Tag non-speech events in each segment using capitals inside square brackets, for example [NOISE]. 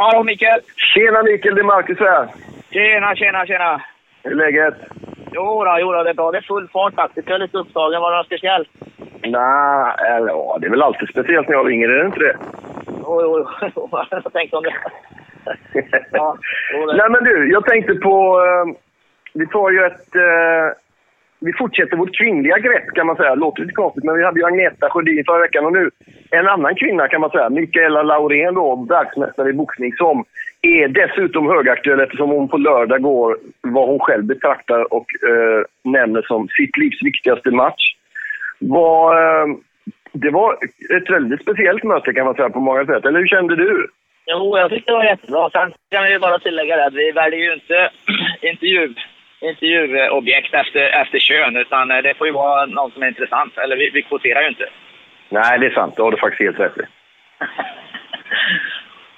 Hallå Mikael! Tjena Mikael, det är Marcus här. Tjena, tjena, tjena! Hur är läget? Jo då, jo då, det är bra. Det är full fart faktiskt. Jag är lite upptagen. Var det något speciellt? Nej, eller ja, det är väl alltid speciellt när jag ringer, är det inte det? Jo, jo, jo. [LAUGHS] Jag tänkte om det. Ja, jo, det. Nej men du, jag tänkte på... Eh, vi tar ju ett... Eh, vi fortsätter vårt kvinnliga grepp kan man säga. Låter lite konstigt, men vi hade ju Agneta Sjödin förra veckan och nu en annan kvinna kan man säga. Mikaela Laurén då, världsmästare i boxning som är dessutom högaktuell eftersom hon på lördag går vad hon själv betraktar och eh, nämner som sitt livs viktigaste match. Var, eh, det var ett väldigt speciellt möte kan man säga på många sätt. Eller hur kände du? Jo, jag tyckte det var jättebra. Sen kan vi ju bara tillägga det att vi väljer ju inte [CLEARS THROAT] intervju, intervjuobjekt efter, efter kön, utan eh, det får ju vara någon som är intressant. Eller vi, vi kvoterar ju inte. Nej, det är sant. Det har du faktiskt helt rätt i. [LAUGHS]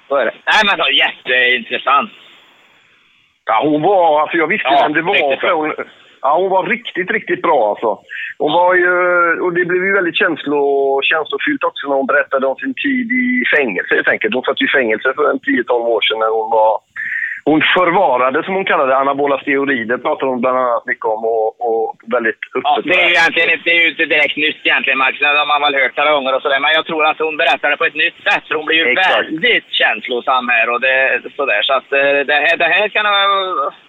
Så är det. Nej, men det var jätteintressant. Ja, hon var, alltså jag visste Ja, vem det var. För hon, ja, hon var riktigt, riktigt bra alltså. Hon var ju, och det blev ju väldigt känslo, känslofyllt också när hon berättade om sin tid i fängelse helt enkelt. Hon satt ju i fängelse för en 10-12 år sedan när hon var... Hon förvarade, som hon kallade anabola steroider pratade hon bland annat mycket om och, och väldigt Ja, öppet. det är ju egentligen inte, det är ju inte direkt nytt egentligen, Max. Det har man väl hört några gånger och sådär. Men jag tror att hon berättar det på ett nytt sätt. För hon blir ju Exakt. väldigt känslosam här och det, sådär. Så att eh, det här, det här kan...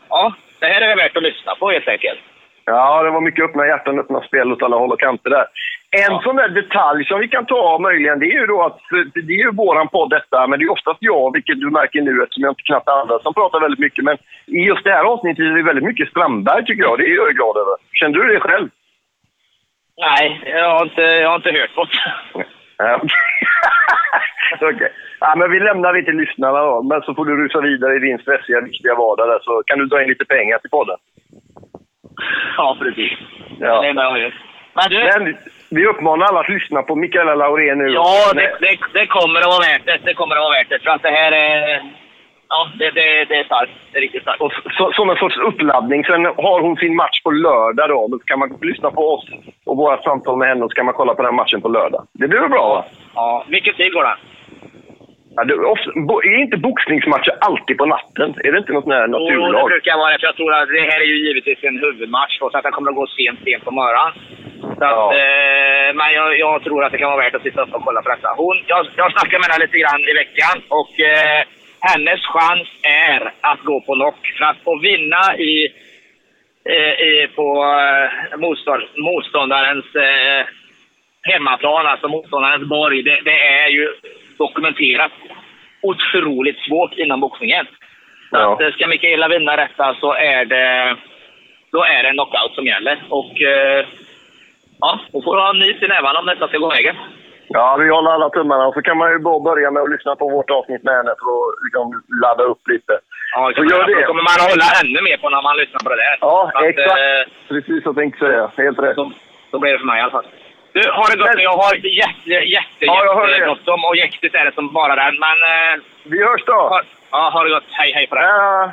Ja, det här är värt att lyssna på helt enkelt. Ja, det var mycket öppna hjärtan, öppna spel åt alla håll och kanter där. En sån där detalj som vi kan ta möjligen, det är ju då att det är ju våran podd detta, men det är oftast jag, vilket du märker nu eftersom jag inte knappt andra som pratar väldigt mycket. Men i just det här avsnittet är det väldigt mycket Strandberg tycker jag. Det är jag glad över. Kände du det själv? Nej, jag har inte, jag har inte hört något. Ja, [LAUGHS] Okej. Okay. Ja, men vi lämnar det till lyssnarna då. Men så får du rusa vidare i din stressiga, viktiga vardag där, så kan du dra in lite pengar till podden. Ja, precis. Ja. Det är med jag gör. Men du, Men vi uppmanar alla att lyssna på Mikaela Laurén nu. ja, det, det, det kommer att vara värt det. Det kommer att vara värt det. För att det här är... Ja, det, det, det är starkt. Det är riktigt starkt. Och så, som en sorts uppladdning. Sen har hon sin match på lördag då. Då kan man lyssna på oss och våra samtal med henne och så kan man kolla på den matchen på lördag. Det blir väl bra va? Ja, vilken tid går den? Ja, det, ofta, är inte boxningsmatcher alltid på natten? Är det inte något när Jo, det naturlag? brukar vara det. För jag tror att det här är ju givetvis en huvudmatch. Så att den kommer att gå sent, sent på morgonen. Så att, Ja. eh, men jag, jag tror att det kan vara värt att sitta upp och kolla på detta. Hon, jag, jag snackade med henne lite grann i veckan och eh, hennes chans är att gå på knock. För att få vinna i, eh, i, på eh, motstånd, motståndarens eh, hemmaplan, alltså motståndarens borg, det, det är ju dokumenterat otroligt svårt inom boxningen. Så Ja. att, eh, ska Mikaela vinna detta så är det, då är det knockout som gäller. Och eh, ja, hon får ha en nit i nävarna om detta ska gå vägen. Ja, vi håller alla tummarna. Och så kan man ju bara börja med att lyssna på vårt avsnitt med henne för att liksom, ladda upp lite. Ja, Så gör det. Då kommer man hålla ännu mer på när man lyssnar på det där. Ja, att, exakt. eh, Precis vad jag tänkte säga. Helt rätt. Så, så blir det för mig i alla fall. Du, har det gott nu. Jag har jätte, jätte, Ja, jag hör det. jätte bråttom och jäktigt är det som bara den. Men eh, Vi hörs då! ha, ja, ha det gott. Hej, hej på dig. Ja.